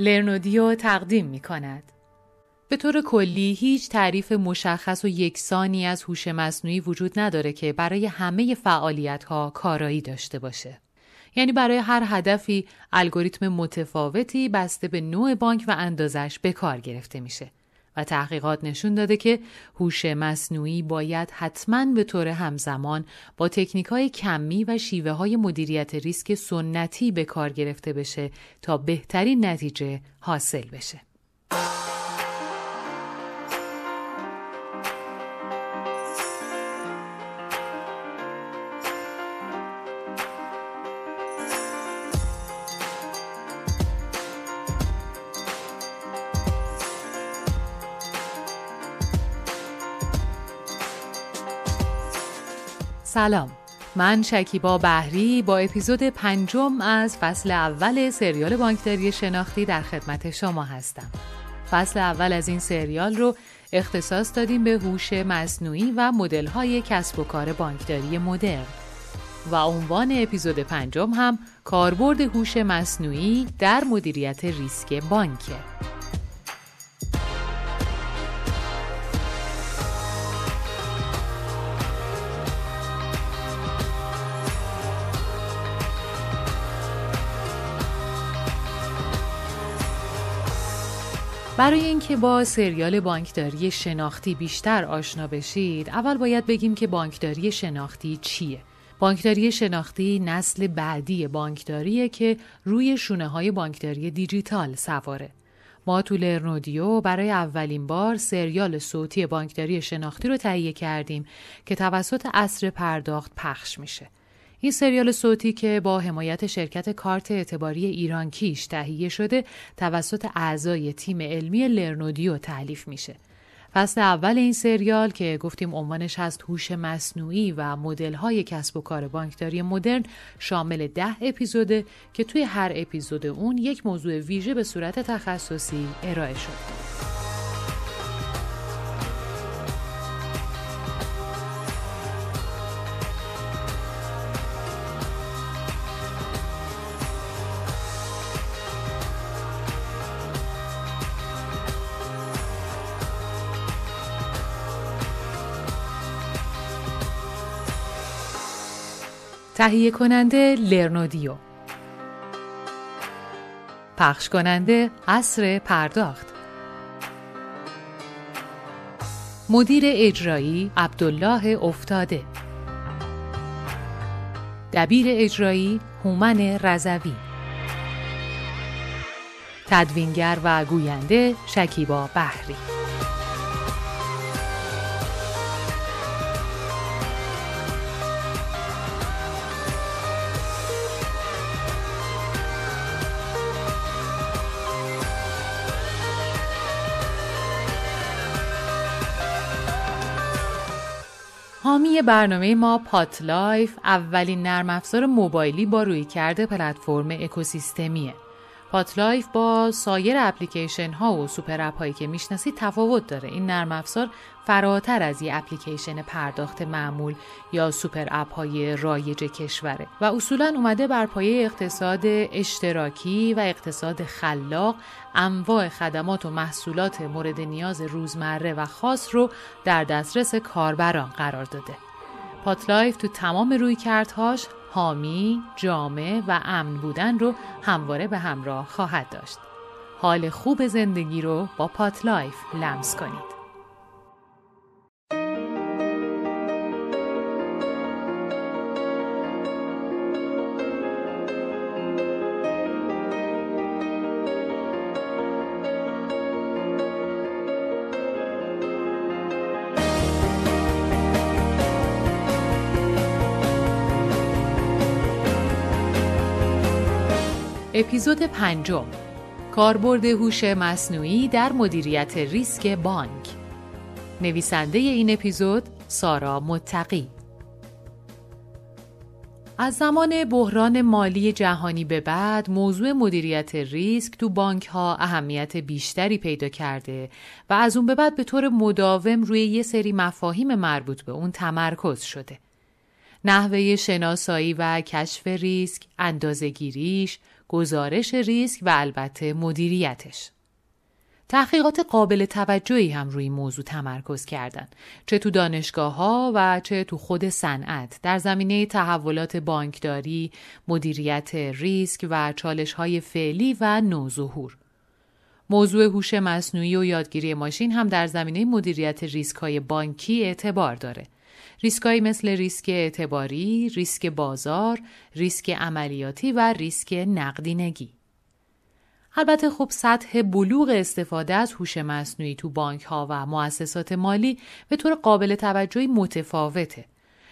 لرنودیو تقدیم می کند. به طور کلی هیچ تعریف مشخص و یکسانی از هوش مصنوعی وجود نداره که برای همه فعالیت ها کارایی داشته باشه. یعنی برای هر هدفی الگوریتم متفاوتی بسته به نوع بانک و اندازش به کار گرفته میشه. و تحقیقات نشون داده که هوش مصنوعی باید حتما به طور همزمان با تکنیک های کمی و شیوه های مدیریت ریسک سنتی به کار گرفته بشه تا بهترین نتیجه حاصل بشه. سلام. من شکیبا بهری با اپیزود پنجم از فصل اول سریال بانکداری شناختی در خدمت شما هستم. فصل اول از این سریال رو اختصاص دادیم به هوش مصنوعی و مدل‌های کسب و کار بانکداری مدرن. و عنوان اپیزود پنجم هم کاربرد هوش مصنوعی در مدیریت ریسک بانکه. برای اینکه با سریال بانکداری شناختی بیشتر آشنا بشید اول باید بگیم که بانکداری شناختی چیه. بانکداری شناختی نسل بعدی بانکداریه که روی شونه های بانکداری دیجیتال سواره. ما تو لرنودیو برای اولین بار سریال صوتی بانکداری شناختی رو تهیه کردیم که توسط اصر پرداخت پخش میشه. این سریال صوتی که با حمایت شرکت کارت اعتباری ایران کیش تهیه شده توسط اعضای تیم علمی لرنودیو تعلیف میشه. فصل اول این سریال که گفتیم عنوانش هست هوش مصنوعی و مدل‌های کسب و کار بانکداری مدرن شامل ده اپیزوده که توی هر اپیزود اون یک موضوع ویژه به صورت تخصصی ارائه شده. تهیه کننده لرنودیو. پخش کننده عصر پرداخت. مدیر اجرایی عبدالله افتاده. دبیر اجرایی هومن رزوی تدوینگر و گوینده شکیبا بحری حامی برنامه ما پات لایف اولین نرم افزار موبایلی با رویکرد پلتفرم اکوسیستمیه. پاتلایف با سایر اپلیکیشن ها و سوپر اپ هایی که می‌شناسید تفاوت داره. این نرم افزار فراتر از یه اپلیکیشن پرداخت معمول یا سوپر اپ های رایج کشوره و اصولا اومده بر پایه اقتصاد اشتراکی و اقتصاد خلاق انواع خدمات و محصولات مورد نیاز روزمره و خاص رو در دسترس کاربران قرار داده. پاتلایف تو تمام رویکردهاش حامی، جامع و امن بودن رو همواره به همراه خواهد داشت. حال خوب زندگی رو با پاتلایف لمس کنید. اپیزود پنجم. کاربرد هوش مصنوعی در مدیریت ریسک بانک. نویسنده این اپیزود سارا متقی. از زمان بحران مالی جهانی به بعد موضوع مدیریت ریسک تو بانک ها اهمیت بیشتری پیدا کرده و از اون به بعد به طور مداوم روی یه سری مفاهیم مربوط به اون تمرکز شده. نحوه شناسایی و کشف ریسک، اندازهگیریش، گزارش ریسک و البته مدیریتش. تحقیقات قابل توجهی هم روی موضوع تمرکز کردند چه تو دانشگاه ها و چه تو خود صنعت در زمینه تحولات بانکداری، مدیریت ریسک و چالش های فعلی و نوظهور. موضوع هوش مصنوعی و یادگیری ماشین هم در زمینه مدیریت ریسک های بانکی اعتبار داره. ریسکهایی مثل ریسک اعتباری، ریسک بازار، ریسک عملیاتی و ریسک نقدینگی. البته خب سطح بلوغ استفاده از هوش مصنوعی تو بانک ها و مؤسسات مالی به طور قابل توجهی متفاوته.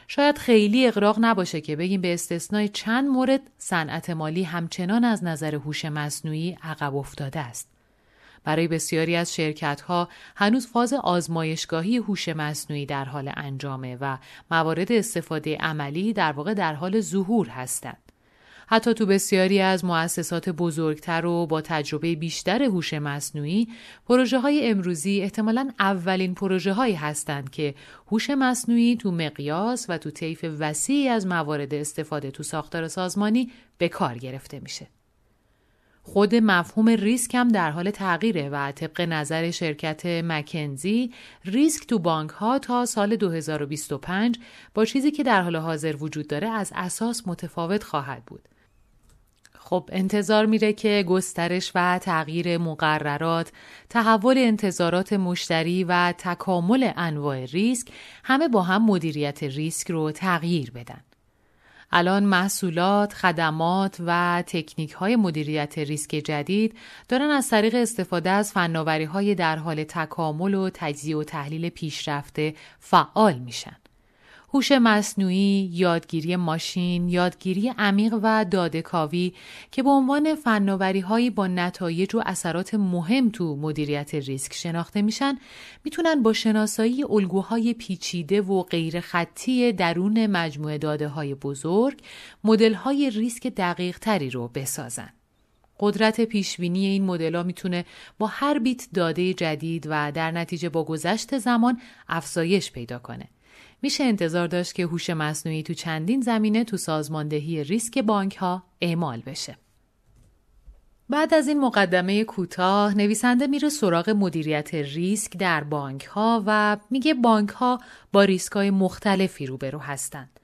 شاید خیلی اقراق نباشه که بگیم به استثنای چند مورد صنعت مالی همچنان از نظر هوش مصنوعی عقب افتاده است. برای بسیاری از شرکت ها هنوز فاز آزمایشگاهی هوش مصنوعی در حال انجامه و موارد استفاده عملی در واقع در حال ظهور هستند. حتی تو بسیاری از مؤسسات بزرگتر و با تجربه بیشتر هوش مصنوعی پروژه های امروزی احتمالا اولین پروژه هایی هستند که هوش مصنوعی تو مقیاس و تو طیف وسیعی از موارد استفاده تو ساختار سازمانی به کار گرفته میشه. خود مفهوم ریسک هم در حال تغییره و طبق نظر شرکت مکنزی ریسک تو بانک ها تا سال 2025 با چیزی که در حال حاضر وجود داره از اساس متفاوت خواهد بود. خب انتظار میره که گسترش و تغییر مقررات، تحول انتظارات مشتری و تکامل انواع ریسک همه با هم مدیریت ریسک رو تغییر بدن. الان محصولات، خدمات و تکنیک های مدیریت ریسک جدید دارن از طریق استفاده از فناوری های در حال تکامل و تجزیه و تحلیل پیشرفته فعال میشن. هوش مصنوعی، یادگیری ماشین، یادگیری عمیق و دادکاوی که به عنوان فناوری هایی با نتایج و اثرات مهم تو مدیریت ریسک شناخته میشن می‌تونن با شناسایی الگوهای پیچیده و غیر خطی درون مجموعه داده های بزرگ مدل های ریسک دقیق تری رو بسازن. قدرت پیشبینی این مدل می‌تونه با هر بیت داده جدید و در نتیجه با گذشت زمان افزایش پیدا کنه. میشه انتظار داشت که هوش مصنوعی تو چندین زمینه تو سازماندهی ریسک بانک ها اعمال بشه. بعد از این مقدمه کوتاه نویسنده میره سراغ مدیریت ریسک در بانک ها و میگه بانک ها با ریسک های مختلفی روبرو هستند.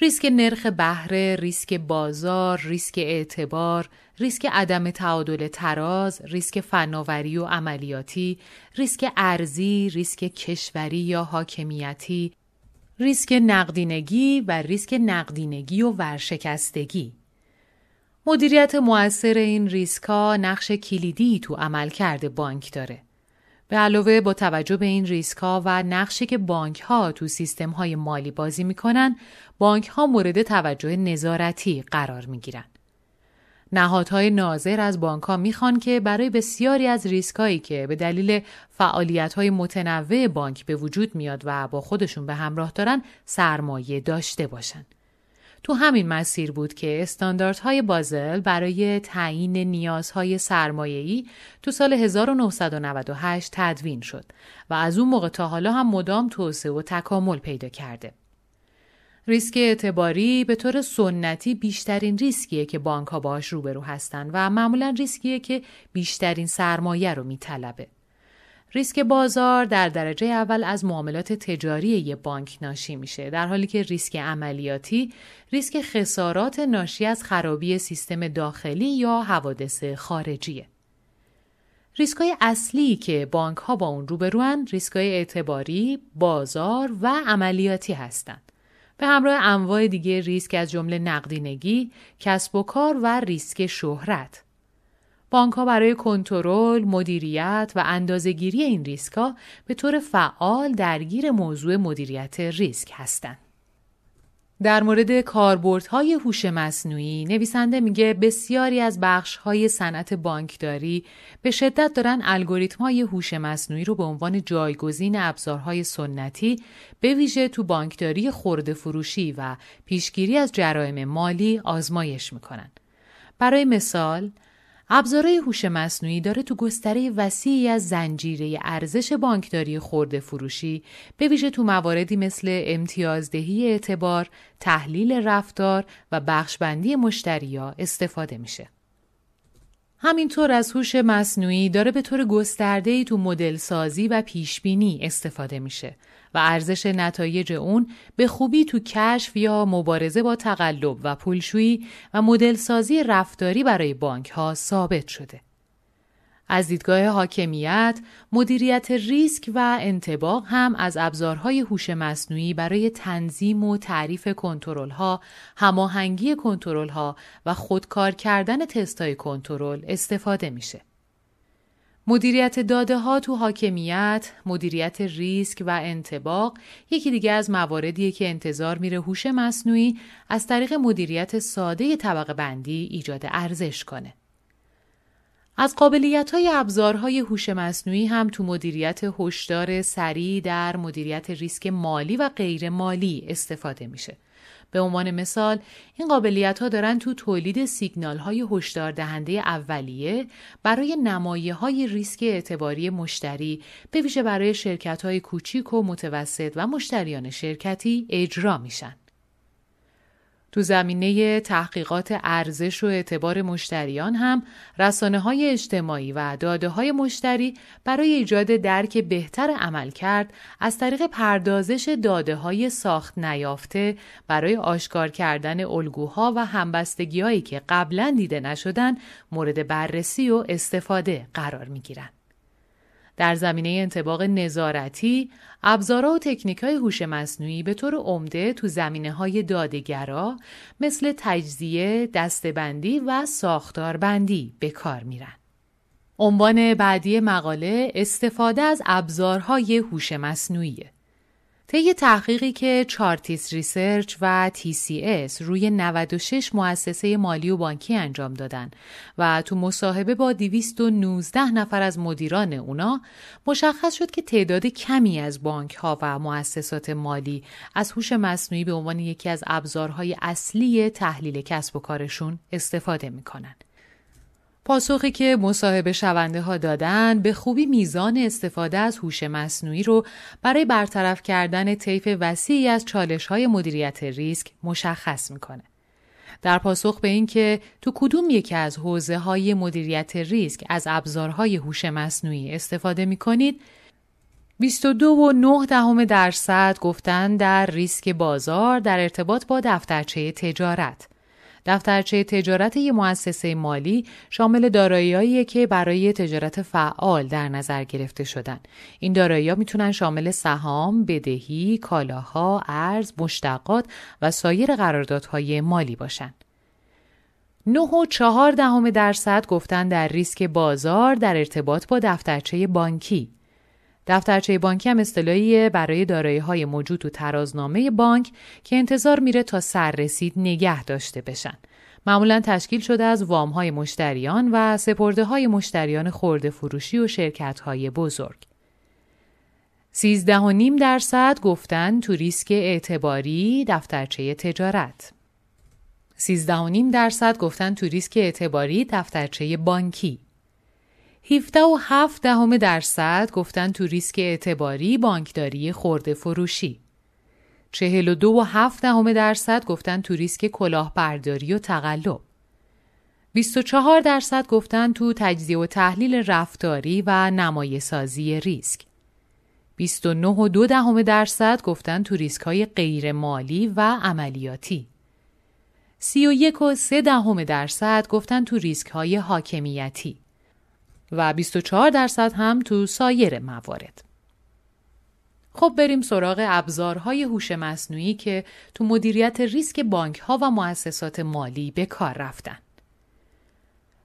ریسک نرخ بهره، ریسک بازار، ریسک اعتبار، ریسک عدم تعادل تراز، ریسک فناوری و عملیاتی، ریسک ارزی، ریسک کشوری یا حاکمیتی، ریسک نقدینگی و ریسک نقدینگی و ورشکستگی مدیریت مؤثر این ریسک ها نقش کلیدی تو عملکرد بانک داره. به علاوه با توجه به این ریسک ها و نقشی که بانک ها تو سیستم های مالی بازی می‌کنن، بانک ها مورد توجه نظارتی قرار می گیرن. نهادهای ناظر از بانک ها می‌خوان که برای بسیاری از ریسکایی که به دلیل فعالیت های متنوع بانک به وجود میاد و با خودشون به همراه دارن سرمایه داشته باشن. تو همین مسیر بود که استانداردهای بازل برای تعیین نیازهای سرمایه‌ای تو سال 1998 تدوین شد و از اون موقع تا حالا هم مدام توسعه و تکامل پیدا کرده. ریسک اعتباری به طور سنتی بیشترین ریسکیه که بانک ها باش روبرو هستند و معمولا ریسکیه که بیشترین سرمایه رو میطلبه. ریسک بازار در درجه اول از معاملات تجاری یه بانک ناشی میشه در حالی که ریسک عملیاتی ریسک خسارات ناشی از خرابی سیستم داخلی یا حوادث خارجیه. ریسک های اصلی که بانک ها با اون روبروان ریسک های اعتباری، بازار و عملیاتی هستند. به همراه انواع دیگه ریسک از جمله نقدینگی، کسب و کار و ریسک شهرت. بانک ها برای کنترل، مدیریت و اندازهگیری این ریسک ها به طور فعال درگیر موضوع مدیریت ریسک هستند. در مورد کاربردهای هوش مصنوعی نویسنده میگه بسیاری از بخشهای صنعت بانکداری به شدت دارن الگوریتم‌های هوش مصنوعی رو به عنوان جایگزین ابزارهای سنتی به ویژه تو بانکداری خورده فروشی و پیشگیری از جرایم مالی آزمایش می‌کنن. برای مثال ابزارهای هوش مصنوعی داره تو گستره وسیعی از زنجیره ارزش بانکداری خورده فروشی به ویژه تو مواردی مثل امتیازدهی اعتبار، تحلیل رفتار و بخشبندی مشتریا استفاده میشه. همینطور از هوش مصنوعی داره به طور گسترده‌ای تو مدل سازی و پیش بینی استفاده میشه و ارزش نتایج اون به خوبی تو کشف یا مبارزه با تقلب و پولشویی و مدل سازی رفتاری برای بانک ها ثابت شده. از دیدگاه حاکمیت، مدیریت ریسک و انتباق هم از ابزارهای هوش مصنوعی برای تنظیم و تعریف کنترل‌ها، هماهنگی کنترل‌ها و خودکار کردن تستای کنترل استفاده میشه. مدیریت داده ها تو حاکمیت، مدیریت ریسک و انتباق یکی دیگه از مواردیه که انتظار میره هوش مصنوعی از طریق مدیریت ساده طبقه بندی ایجاد ارزش کنه. از قابلیت های ابزارهای هوش مصنوعی هم تو مدیریت هشدار سریع در مدیریت ریسک مالی و غیر مالی استفاده میشه. به عنوان مثال این قابلیت ها دارن تو تولید سیگنال های هشدار دهنده اولیه برای نمایه های ریسک اعتباری مشتری به ویژه برای شرکت های کوچیک و متوسط و مشتریان شرکتی اجرا میشن. تو زمینه تحقیقات ارزش و اعتبار مشتریان هم رسانه های اجتماعی و داده های مشتری برای ایجاد درک بهتر عمل کرد از طریق پردازش داده های ساخت نیافته برای آشکار کردن الگوها و همبستگی که قبلا دیده نشدن مورد بررسی و استفاده قرار می گیرن. در زمینه انتباق نظارتی، ابزارها و تکنیک های هوش مصنوعی به طور عمده تو زمینه های دادگرا مثل تجزیه، دستبندی و ساختاربندی به کار میرن. عنوان بعدی مقاله استفاده از ابزارهای هوش مصنوعیه. طی تحقیقی که Chartis Research و TCS روی 96 مؤسسه مالی و بانکی انجام دادن و تو مصاحبه با 219 نفر از مدیران اونا مشخص شد که تعداد کمی از بانک ها و مؤسسات مالی از هوش مصنوعی به عنوان یکی از ابزارهای اصلی تحلیل کسب و کارشون استفاده می‌کنن. پاسخی که مصاحبه شونده ها دادن به خوبی میزان استفاده از هوش مصنوعی رو برای برطرف کردن طیف وسیعی از چالش های مدیریت ریسک مشخص می‌کنه. در پاسخ به اینکه تو کدوم یکی از حوزه های مدیریت ریسک از ابزارهای هوش مصنوعی استفاده می کنید 22 و 9 دهم درصد گفتن در ریسک بازار در ارتباط با دفترچه تجارت دفترچه تجارت یک مؤسسه مالی شامل دارایی‌هایی که برای تجارت فعال در نظر گرفته شدن. این دارایی‌ها می‌تونن شامل سهام، بدهی، کالاها، ارز، مشتقات و سایر قراردادهای مالی باشند. 9 و 4 دهم درصد گفتن در ریسک بازار در ارتباط با دفترچه بانکی دفترچه بانکی هم اصطلاحی برای دارایی های موجود تو ترازنامه بانک که انتظار میره تا سررسید نگه داشته بشن. معمولا تشکیل شده از وام های مشتریان و سپرده های مشتریان خورده فروشی و شرکت های بزرگ. نیم درصد گفتن تو ریسک اعتباری دفترچه تجارت. نیم درصد گفتن تو ریسک اعتباری دفترچه بانکی. 17 و 7 دهم درصد گفتن تو ریسک اعتباری بانکداری خورده فروشی. 42 و 7 دهم درصد گفتن تو ریسک کلاهبرداری و تقلب. 24 درصد گفتن تو تجزیه و تحلیل رفتاری و نمایه سازی ریسک. 29 و 2 دهم درصد گفتن تو ریسک های غیر مالی و عملیاتی. 31 و 3 دهم درصد گفتن تو ریسک های حاکمیتی. و 24 درصد هم تو سایر موارد. خب بریم سراغ ابزارهای هوش مصنوعی که تو مدیریت ریسک بانک ها و مؤسسات مالی به کار رفتن.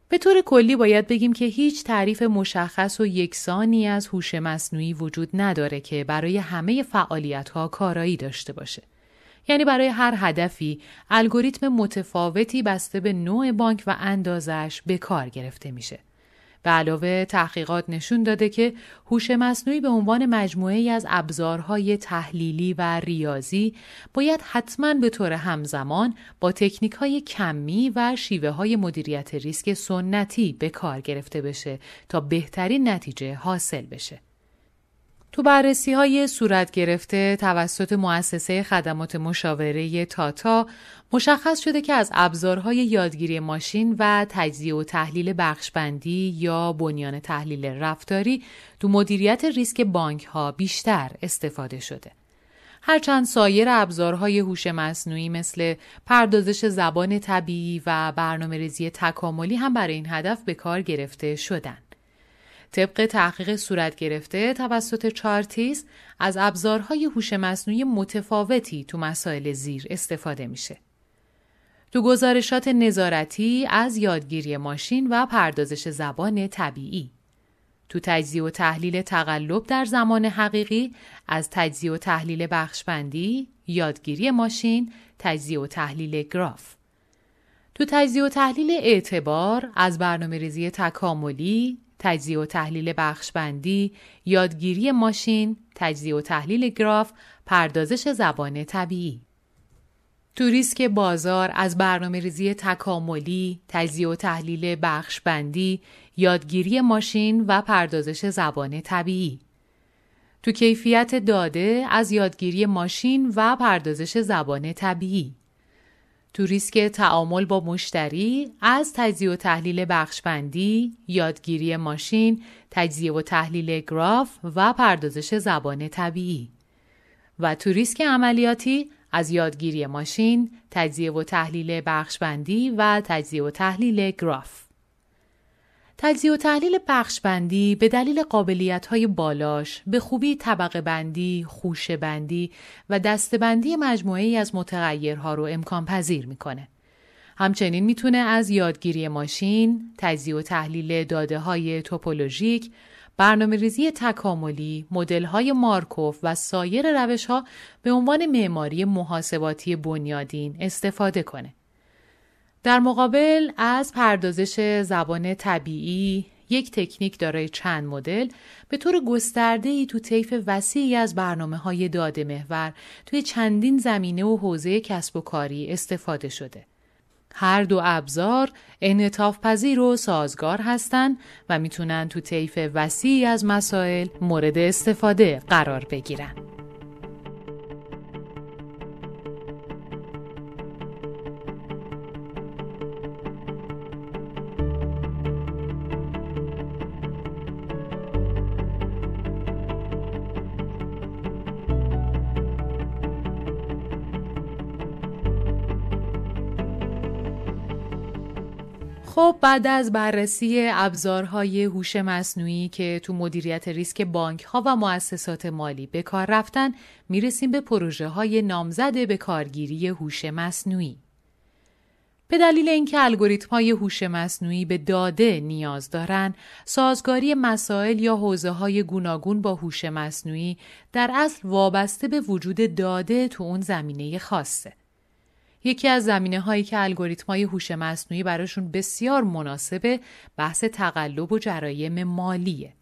به طور کلی باید بگیم که هیچ تعریف مشخص و یکسانی از هوش مصنوعی وجود نداره که برای همه فعالیت ها کارایی داشته باشه. یعنی برای هر هدفی الگوریتم متفاوتی بسته به نوع بانک و اندازش به کار گرفته میشه. به علاوه تحقیقات نشون داده که هوش مصنوعی به عنوان مجموعه از ابزارهای تحلیلی و ریاضی باید حتما به طور همزمان با تکنیک های کمی و شیوه های مدیریت ریسک سنتی به کار گرفته بشه تا بهترین نتیجه حاصل بشه. تو بررسی های صورت گرفته توسط مؤسسه خدمات مشاوره تاتا مشخص شده که از ابزارهای یادگیری ماشین و تجزیه و تحلیل بخشبندی یا بنیان تحلیل رفتاری تو مدیریت ریسک بانک ها بیشتر استفاده شده. هرچند سایر ابزارهای هوش مصنوعی مثل پردازش زبان طبیعی و برنامه ریزی تکاملی هم برای این هدف به کار گرفته شدند. طبق تحقیق صورت گرفته توسط چارتیز از ابزارهای هوش مصنوعی متفاوتی تو مسائل زیر استفاده میشه. تو گزارشات نظارتی از یادگیری ماشین و پردازش زبان طبیعی تو تجزیه و تحلیل تقلب در زمان حقیقی از تجزیه و تحلیل بخشبندی، یادگیری ماشین، تجزیه و تحلیل گراف. تو تجزیه و تحلیل اعتبار از برنامه ریزی تکاملی، تجزیه و تحلیل بخشبندی، یادگیری ماشین، تجزیه و تحلیل گراف، پردازش زبان طبیعی. تو ریسک بازار از برنامه ریزی تکاملی، تجزیه و تحلیل بخشبندی، یادگیری ماشین و پردازش زبان طبیعی. تو کیفیت داده از یادگیری ماشین و پردازش زبان طبیعی. تو ریسک تعامل با مشتری از تجزیه و تحلیل بخشبندی، یادگیری ماشین، تجزیه و تحلیل گراف و پردازش زبان طبیعی. و تو ریسک عملیاتی از یادگیری ماشین، تجزیه و تحلیل بخشبندی و تجزیه و تحلیل گراف. تجزیه و تحلیل بخشبندی به دلیل قابلیت های بالاش به خوبی طبقه بندی، خوشه بندی و دستبندی مجموعه ای از متغیرها رو امکان پذیر می‌کنه. همچنین می‌تونه از یادگیری ماشین، تجزیه و تحلیل داده های توپولوژیک، برنامه ریزی تکاملی، مدل های مارکوف و سایر روش ها به عنوان معماری محاسباتی بنیادین استفاده کنه. در مقابل از پردازش زبان طبیعی یک تکنیک دارای چند مدل به طور گسترده ای تو طیف وسیعی از برنامه های داده محور توی چندین زمینه و حوزه کسب و کاری استفاده شده. هر دو ابزار انعطاف پذیر و سازگار هستند و می‌تونن تو طیف وسیعی از مسائل مورد استفاده قرار بگیرن. خب بعد از بررسی ابزارهای هوش مصنوعی که تو مدیریت ریسک بانک ها و مؤسسات مالی به کار رفتن می‌رسیم به پروژه های نامزد به کارگیری هوش مصنوعی. به دلیل اینکه الگوریتم های هوش مصنوعی به داده نیاز دارند، سازگاری مسائل یا حوزه های گوناگون با هوش مصنوعی در اصل وابسته به وجود داده تو اون زمینه خاصه. یکی از زمینه هایی که الگوریتم های هوش مصنوعی براشون بسیار مناسبه بحث تقلب و جرایم مالیه.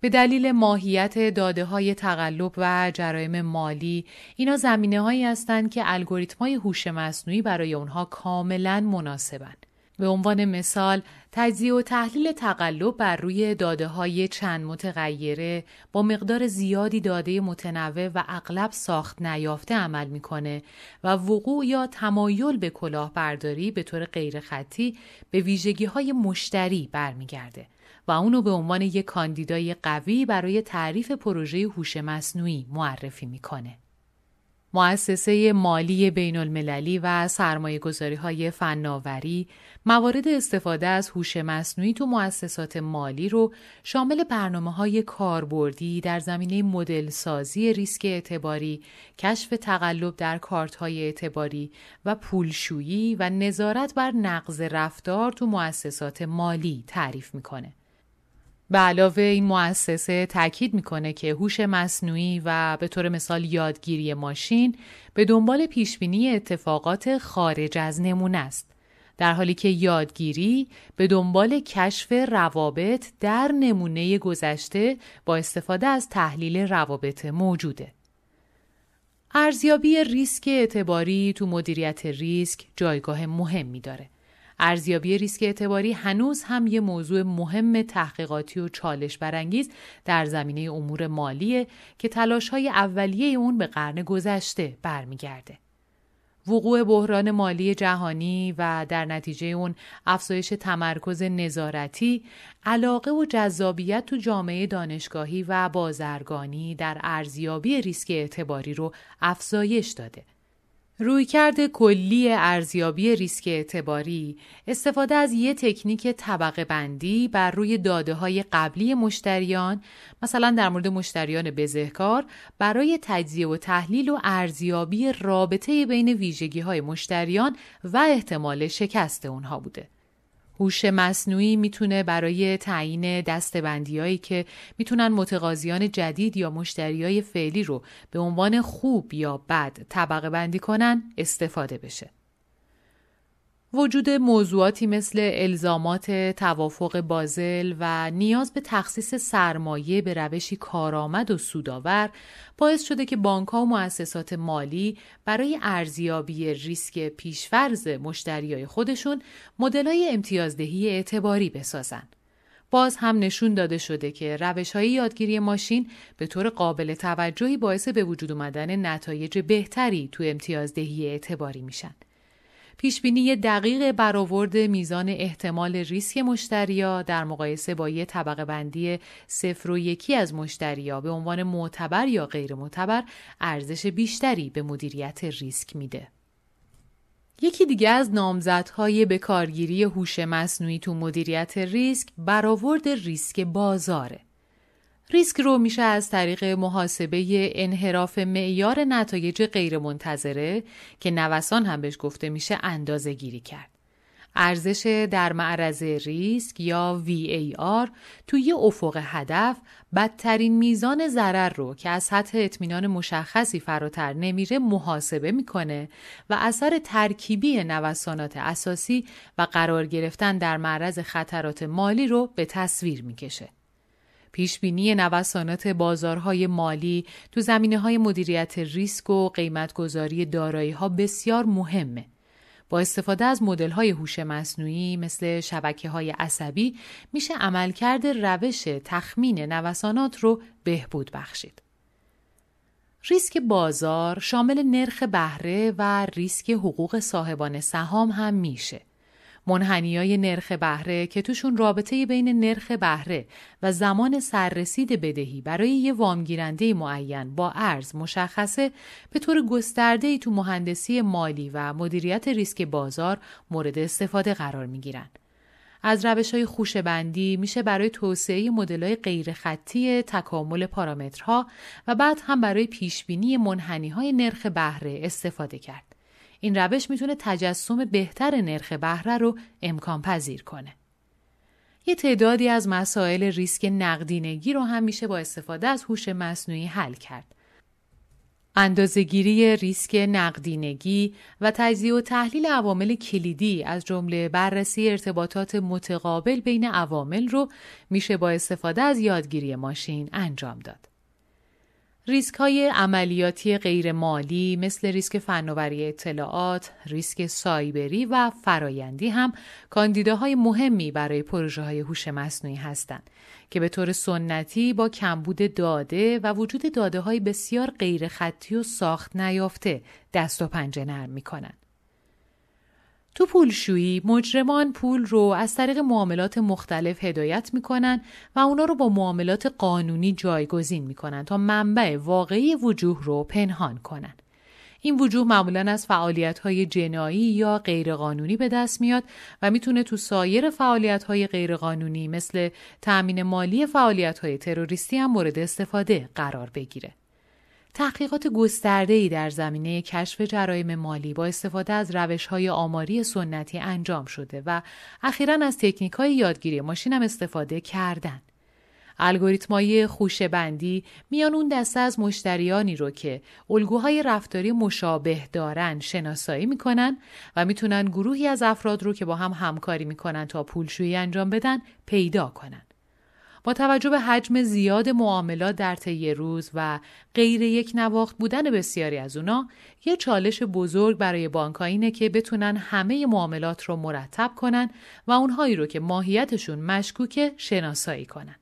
به دلیل ماهیت داده های تقلب و جرایم مالی اینا زمینه هایی هستند که الگوریتم های هوش مصنوعی برای اونها کاملا مناسبند. به عنوان مثال تجزیه و تحلیل تقلب بر روی داده های چند متغیره با مقدار زیادی داده متنوع و اغلب ساخت نیافته عمل می‌کنه و وقوع یا تمایل به کلاهبرداری به طور غیرخطی به ویژگی های مشتری برمیگرده و اونو به عنوان یک کاندیدای قوی برای تعریف پروژه هوش مصنوعی معرفی می‌کنه. مؤسسه مالی بین المللی و سرمایه گذاری های فناوری موارد استفاده از هوش مصنوعی تو مؤسسات مالی رو شامل برنامه های کاربردی در زمینه مدل سازی ریسک اعتباری، کشف تقلب در کارت های اعتباری و پولشویی و نظارت بر نقض رفتار تو مؤسسات مالی تعریف می‌کنه. به علاوه این مؤسسه تاکید می‌کنه که هوش مصنوعی و به طور مثال یادگیری ماشین به دنبال پیشبینی اتفاقات خارج از نمونه است در حالی که یادگیری به دنبال کشف روابط در نمونه گذشته با استفاده از تحلیل روابط موجوده. ارزیابی ریسک اعتباری تو مدیریت ریسک جایگاه مهمی داره. ارزیابی ریسک اعتباری هنوز هم یه موضوع مهم تحقیقاتی و چالش برانگیز در زمینه امور مالیه که تلاش های اولیه اون به قرن گذشته برمیگرده. وقوع بحران مالی جهانی و در نتیجه اون افزایش تمرکز نظارتی، علاقه و جذابیت تو جامعه دانشگاهی و بازرگانی در ارزیابی ریسک اعتباری رو افزایش داده. رویکرد کلی ارزیابی ریسک اعتباری استفاده از یک تکنیک طبقه بندی بر روی داده های قبلی مشتریان مثلا در مورد مشتریان بزهکار برای تجزیه و تحلیل و ارزیابی رابطه بین ویژگی های مشتریان و احتمال شکست اونها بوده. هوش مصنوعی می‌تونه برای تعیین دستبندیایی که می‌تونن متقاضیان جدید یا مشتریای فعلی رو به عنوان خوب یا بد طبقه بندی کنن استفاده بشه. وجود موضوعاتی مثل الزامات توافق بازل و نیاز به تخصیص سرمایه به روشی کارآمد و سودآور باعث شده که بانک و مؤسسات مالی برای ارزیابی ریسک پیشفرز مشتریای خودشون مدلای امتیازدهی اعتباری بسازن. باز هم نشون داده شده که روش های یادگیری ماشین به طور قابل توجهی باعث به وجود آمدن نتایج بهتری تو امتیازدهی اعتباری میشن. پیشبینی دقیق برآورد میزان احتمال ریسک مشتریا در مقایسه با یه طبقه بندی صفر و یکی از مشتریا به عنوان معتبر یا غیر معتبر ارزش بیشتری به مدیریت ریسک میده. یکی دیگه از نامزدهای به کارگیری هوش مصنوعی تو مدیریت ریسک برآورد ریسک بازاره. ریسک رو میشه از طریق محاسبه انحراف معیار نتایج غیرمنتظره که نوسان هم بهش گفته میشه اندازه گیری کرد. ارزش در معرض ریسک یا VAR توی افق هدف بدترین میزان ضرر رو که از سطح اطمینان مشخصی فراتر نمیره محاسبه می‌کنه و اثر ترکیبی نوسانات اساسی و قرار گرفتن در معرض خطرات مالی رو به تصویر می‌کشه. پیشبینی نوسانات بازارهای مالی تو زمینه های مدیریت ریسک و قیمتگذاری دارایی ها بسیار مهمه. با استفاده از مدل های هوش مصنوعی مثل شبکه های عصبی میشه عملکرد روش تخمین نوسانات رو بهبود بخشید. ریسک بازار شامل نرخ بهره و ریسک حقوق صاحبان سهام هم میشه. منحنیای نرخ بهره که توشون رابطه بین نرخ بهره و زمان سررسید بدهی برای یه وامگیرنده معین با ارز مشخصه به طور گسترده تو مهندسی مالی و مدیریت ریسک بازار مورد استفاده قرار می گیرن. از روش های خوشبندی میشه برای توسعه مدل های غیر خطی تکامل پارامترها و بعد هم برای پیشبینی منحنی های نرخ بهره استفاده کرد. این روش می‌تونه تجسم بهتر نرخ بهره رو امکان پذیر کنه. یه تعدادی از مسائل ریسک نقدینگی رو هم میشه با استفاده از هوش مصنوعی حل کرد. اندازهگیری ریسک نقدینگی و تجزیه و تحلیل عوامل کلیدی از جمله بررسی ارتباطات متقابل بین عوامل رو میشه با استفاده از یادگیری ماشین انجام داد. ریسک های عملیاتی غیر مالی مثل ریسک فناوری اطلاعات، ریسک سایبری و فرایندی هم کاندیداهای مهمی برای پروژه های هوش مصنوعی هستند که به طور سنتی با کمبود داده و وجود داده های بسیار غیر خطی و ساخت نیافته دست و پنجه نرم می کنند. تو پولشویی مجرمان پول رو از طریق معاملات مختلف هدایت می‌کنن و اونا رو با معاملات قانونی جایگزین می‌کنن تا منبع واقعی وجوه رو پنهان کنن. این وجوه معمولا از فعالیت های جنایی یا غیرقانونی به دست میاد و می‌تونه تو سایر فعالیت های غیرقانونی مثل تأمین مالی فعالیت های تروریستی هم مورد استفاده قرار بگیره. تحقیقات ای در زمینه کشف جرایم مالی با استفاده از های آماری سنتی انجام شده و اخیرا از های یادگیری ماشین هم استفاده کردن. الگوریتمای خوشه بندی میان اون دسته از مشتریانی رو که الگوهای رفتاری مشابه دارن شناسایی می‌کنن و می‌تونن گروهی از افراد رو که با هم همکاری می‌کنن تا پولشویی انجام بدن پیدا کنن. با توجه به حجم زیاد معاملات در طی روز و غیر یک نواخت بودن بسیاری از اونا یه چالش بزرگ برای بانک اینه که بتونن همه معاملات رو مرتب کنن و اونهایی رو که ماهیتشون مشکوکه شناسایی کنن.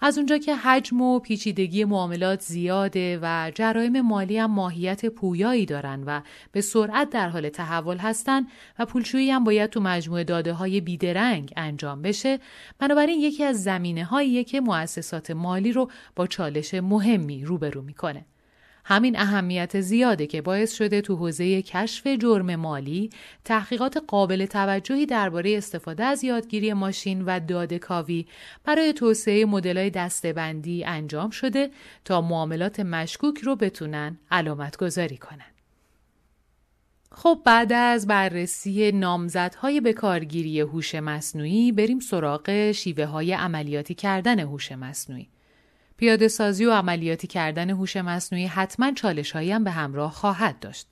از اونجا که حجم و پیچیدگی معاملات زیاده و جرایم مالی هم ماهیت پویایی دارن و به سرعت در حال تحول هستن و پولشویی هم باید تو مجموعه داده های بیدرنگ انجام بشه بنابراین یکی از زمینه هاییه که مؤسسات مالی رو با چالش مهمی روبرو می‌کنه. همین اهمیت زیاده که باعث شده تو حوزه کشف جرم مالی تحقیقات قابل توجهی درباره استفاده از یادگیری ماشین و داده کاوی برای توسعه مدل‌های دستبندی انجام شده تا معاملات مشکوک رو بتونن علامت گذاری کنن. خب بعد از بررسی نامزدهای به کارگیری هوش مصنوعی بریم سراغ شیوه های عملیاتی کردن هوش مصنوعی. پیاده سازی و عملیاتی کردن هوش مصنوعی حتما چالش هم به همراه خواهد داشت.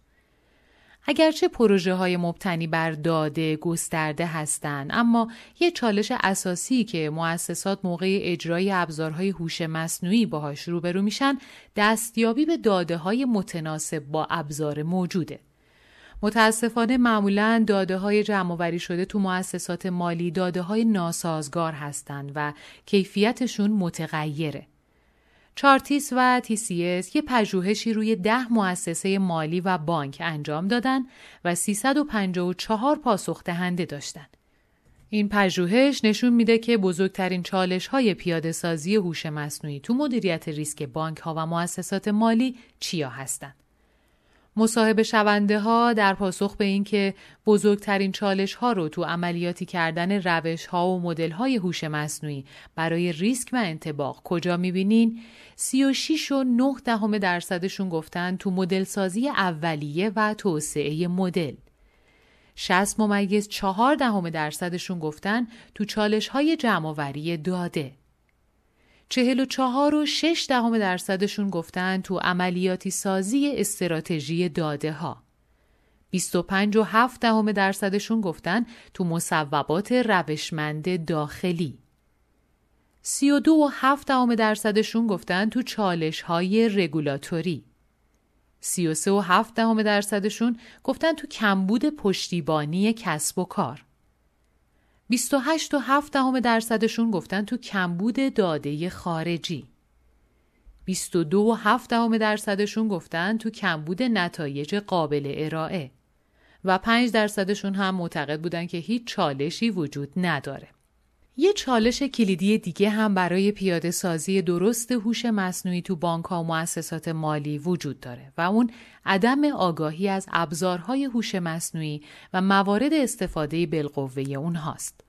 اگرچه پروژه های مبتنی بر داده گسترده هستند اما یه چالش اساسی که مؤسسات موقع اجرای ابزارهای هوش مصنوعی باهاش روبرو میشن دستیابی به داده های متناسب با ابزار موجوده. متاسفانه معمولا داده های جمع شده تو مؤسسات مالی داده های ناسازگار هستند و کیفیتشون متغیره. چارتیس و تیسیس یه پژوهشی روی ده مؤسسه مالی و بانک انجام دادن و 354 پاسخ دهنده داشتن. این پژوهش نشون میده که بزرگترین چالش های پیاده سازی هوش مصنوعی تو مدیریت ریسک بانک ها و مؤسسات مالی چیا هستند. مصاحبه شونده ها در پاسخ به اینکه بزرگترین چالش ها رو تو عملیاتی کردن روش ها و مدل های هوش مصنوعی برای ریسک و انتباق کجا می‌بینین؟ 36 و 9 دهم درصدشون گفتن تو مدل سازی اولیه و توسعه مدل. 60 ممیز 4 دهم درصدشون گفتن تو چالش های جمعآوری داده. چهل و چهار و شش دهم درصدشون گفتن تو عملیاتی سازی استراتژی داده ها. 25 و 7 دهم درصدشون گفتن تو مصوبات روشمند داخلی. 32 و 7 دهم درصدشون گفتن تو چالش های رگولاتوری. 33 و 7 دهم درصدشون گفتن تو کمبود پشتیبانی کسب و کار. 28 و 7 دهم درصدشون گفتن تو کمبود داده خارجی. 22 و 7 دهم درصدشون گفتن تو کمبود نتایج قابل ارائه و 5 درصدشون هم معتقد بودن که هیچ چالشی وجود نداره. یه چالش کلیدی دیگه هم برای پیاده سازی درست هوش مصنوعی تو بانک ها و مؤسسات مالی وجود داره و اون عدم آگاهی از ابزارهای هوش مصنوعی و موارد استفاده بالقوه اونهاست.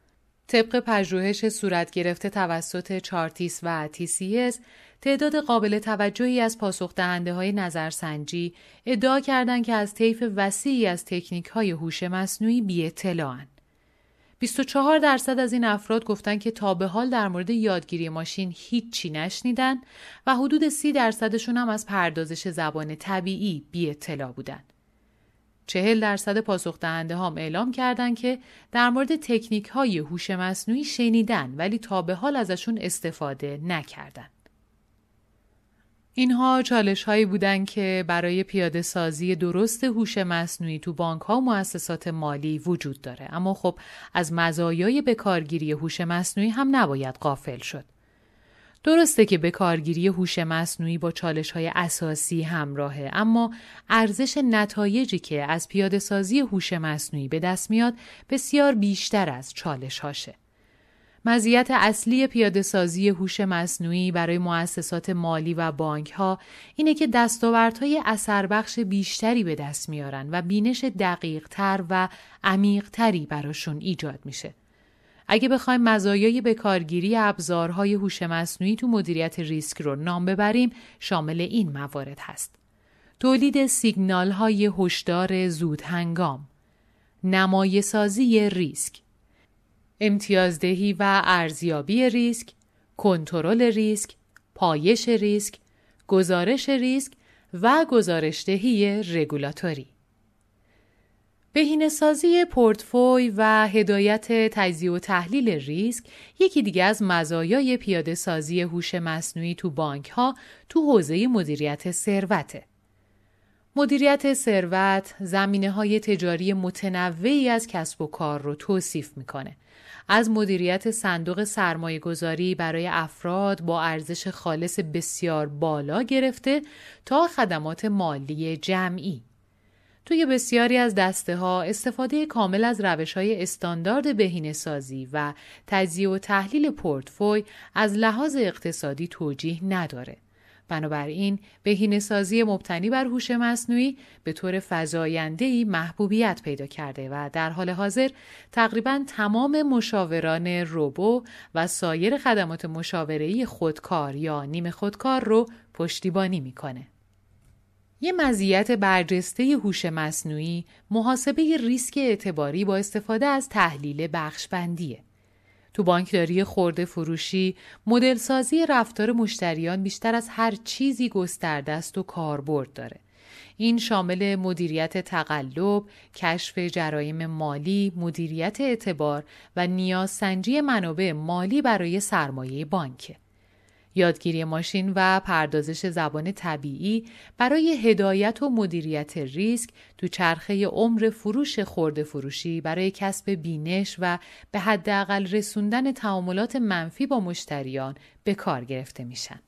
طبق پژوهش صورت گرفته توسط چارتیس و تیسیس تعداد قابل توجهی از پاسخ دهنده های نظرسنجی ادعا کردند که از طیف وسیعی از تکنیک های هوش مصنوعی بی اطلاعن. 24 درصد از این افراد گفتند که تا به حال در مورد یادگیری ماشین هیچی نشنیدن و حدود 30 درصدشون هم از پردازش زبان طبیعی بی اطلاع بودند. چهل درصد پاسخ دهنده هم اعلام کردند که در مورد تکنیک های هوش مصنوعی شنیدن ولی تا به حال ازشون استفاده نکردن. اینها چالش هایی بودن که برای پیاده سازی درست هوش مصنوعی تو بانک ها و مؤسسات مالی وجود داره اما خب از مزایای بکارگیری هوش مصنوعی هم نباید غافل شد. درسته که به کارگیری هوش مصنوعی با چالش های اساسی همراهه اما ارزش نتایجی که از پیاده سازی هوش مصنوعی به دست میاد بسیار بیشتر از چالش هاشه. مزیت اصلی پیاده سازی هوش مصنوعی برای مؤسسات مالی و بانک ها اینه که دستاوردهای اثر بخش بیشتری به دست میارن و بینش دقیق تر و عمیق تری براشون ایجاد میشه. اگه بخوایم مزایای به کارگیری ابزارهای هوش مصنوعی تو مدیریت ریسک رو نام ببریم شامل این موارد هست. تولید سیگنال های هشدار زود هنگام نمای سازی ریسک امتیازدهی و ارزیابی ریسک کنترل ریسک پایش ریسک گزارش ریسک و گزارشدهی رگولاتوری بهینه‌سازی پورتفوی و هدایت تجزیه و تحلیل ریسک یکی دیگه از مزایای پیاده سازی هوش مصنوعی تو بانک ها تو حوزه مدیریت ثروته. مدیریت ثروت زمینه های تجاری متنوعی از کسب و کار رو توصیف می‌کنه. از مدیریت صندوق سرمایه گذاری برای افراد با ارزش خالص بسیار بالا گرفته تا خدمات مالی جمعی. توی بسیاری از دسته ها استفاده کامل از روش های استاندارد بهینه سازی و تجزیه و تحلیل پورتفوی از لحاظ اقتصادی توجیه نداره. بنابراین بهینه سازی مبتنی بر هوش مصنوعی به طور فزاینده‌ای محبوبیت پیدا کرده و در حال حاضر تقریبا تمام مشاوران روبو و سایر خدمات مشاوره‌ای خودکار یا نیمه خودکار رو پشتیبانی می‌کنه. یه مزیت برجسته هوش مصنوعی محاسبه ریسک اعتباری با استفاده از تحلیل بخشبندیه. تو بانکداری خورده فروشی مدل سازی رفتار مشتریان بیشتر از هر چیزی گسترده است و کاربرد داره. این شامل مدیریت تقلب، کشف جرایم مالی، مدیریت اعتبار و نیازسنجی منابع مالی برای سرمایه بانکه. یادگیری ماشین و پردازش زبان طبیعی برای هدایت و مدیریت ریسک تو چرخه عمر فروش خورده فروشی برای کسب بینش و به حداقل رسوندن تعاملات منفی با مشتریان به کار گرفته میشن.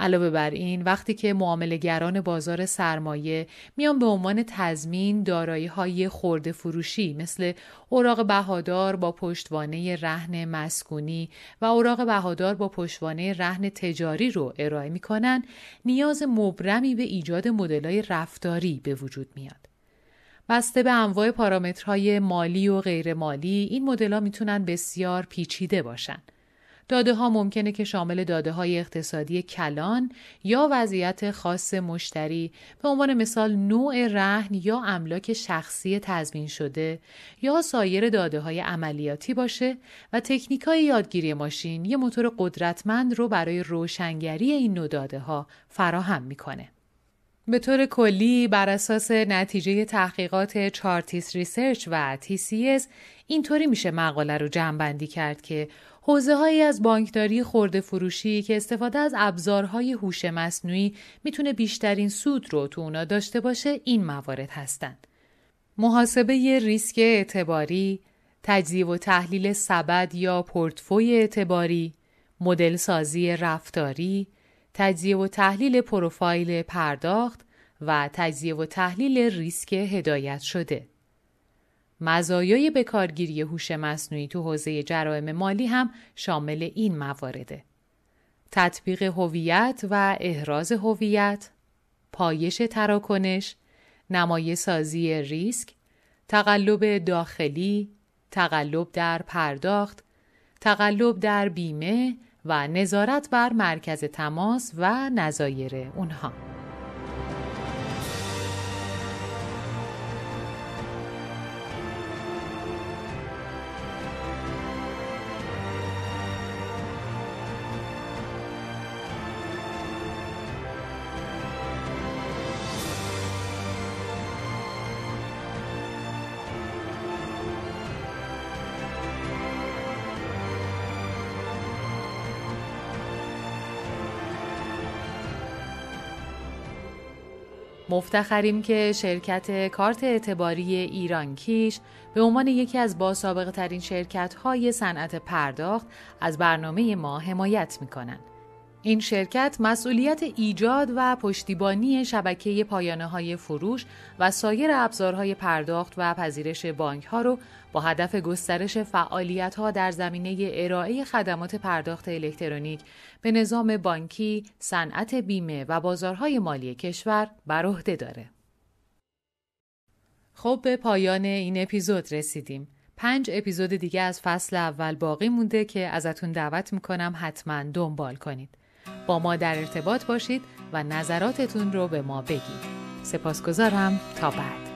علاوه بر این وقتی که معاملهگران بازار سرمایه میان به عنوان تضمین دارایی های خورده فروشی مثل اوراق بهادار با پشتوانه رهن مسکونی و اوراق بهادار با پشتوانه رهن تجاری رو ارائه می‌کنن نیاز مبرمی به ایجاد مدلای رفتاری به وجود میاد. بسته به انواع پارامترهای مالی و غیر مالی این مدل‌ها می‌تونن بسیار پیچیده باشن. داده ها ممکنه که شامل داده های اقتصادی کلان یا وضعیت خاص مشتری به عنوان مثال نوع رهن یا املاک شخصی تضمین شده یا سایر داده های عملیاتی باشه و تکنیک های یادگیری ماشین یه موتور قدرتمند رو برای روشنگری این نوع داده ها فراهم می‌کنه. به طور کلی بر اساس نتیجه تحقیقات Chartis Research و TCS اینطوری میشه مقاله رو جمعبندی کرد که حوزه هایی از بانکداری خورده فروشی که استفاده از ابزارهای هوش مصنوعی می‌تونه بیشترین سود رو تو اونا داشته باشه این موارد هستند. محاسبه ریسک اعتباری، تجزیه و تحلیل سبد یا پورتفوی اعتباری، مدل سازی رفتاری، تجزیه و تحلیل پروفایل پرداخت و تجزیه و تحلیل ریسک هدایت شده. مزایای بکارگیری هوش مصنوعی تو حوزه جرائم مالی هم شامل این موارده. تطبیق هویت و احراز هویت، پایش تراکنش، نمای سازی ریسک، تقلب داخلی، تقلب در پرداخت، تقلب در بیمه و نظارت بر مرکز تماس و نظایر اونها. مفتخریم که شرکت کارت اعتباری ایران کیش به عنوان یکی از باسابقه ترین شرکت های صنعت پرداخت از برنامه ما حمایت می کنند. این شرکت مسئولیت ایجاد و پشتیبانی شبکه پایانه های فروش و سایر ابزارهای پرداخت و پذیرش بانک ها رو با هدف گسترش فعالیت ها در زمینه ارائه خدمات پرداخت الکترونیک به نظام بانکی، صنعت بیمه و بازارهای مالی کشور بر عهده داره. خب به پایان این اپیزود رسیدیم. پنج اپیزود دیگه از فصل اول باقی مونده که ازتون دعوت می‌کنم حتما دنبال کنید. با ما در ارتباط باشید و نظراتتون رو به ما بگید. سپاسگزارم تا بعد.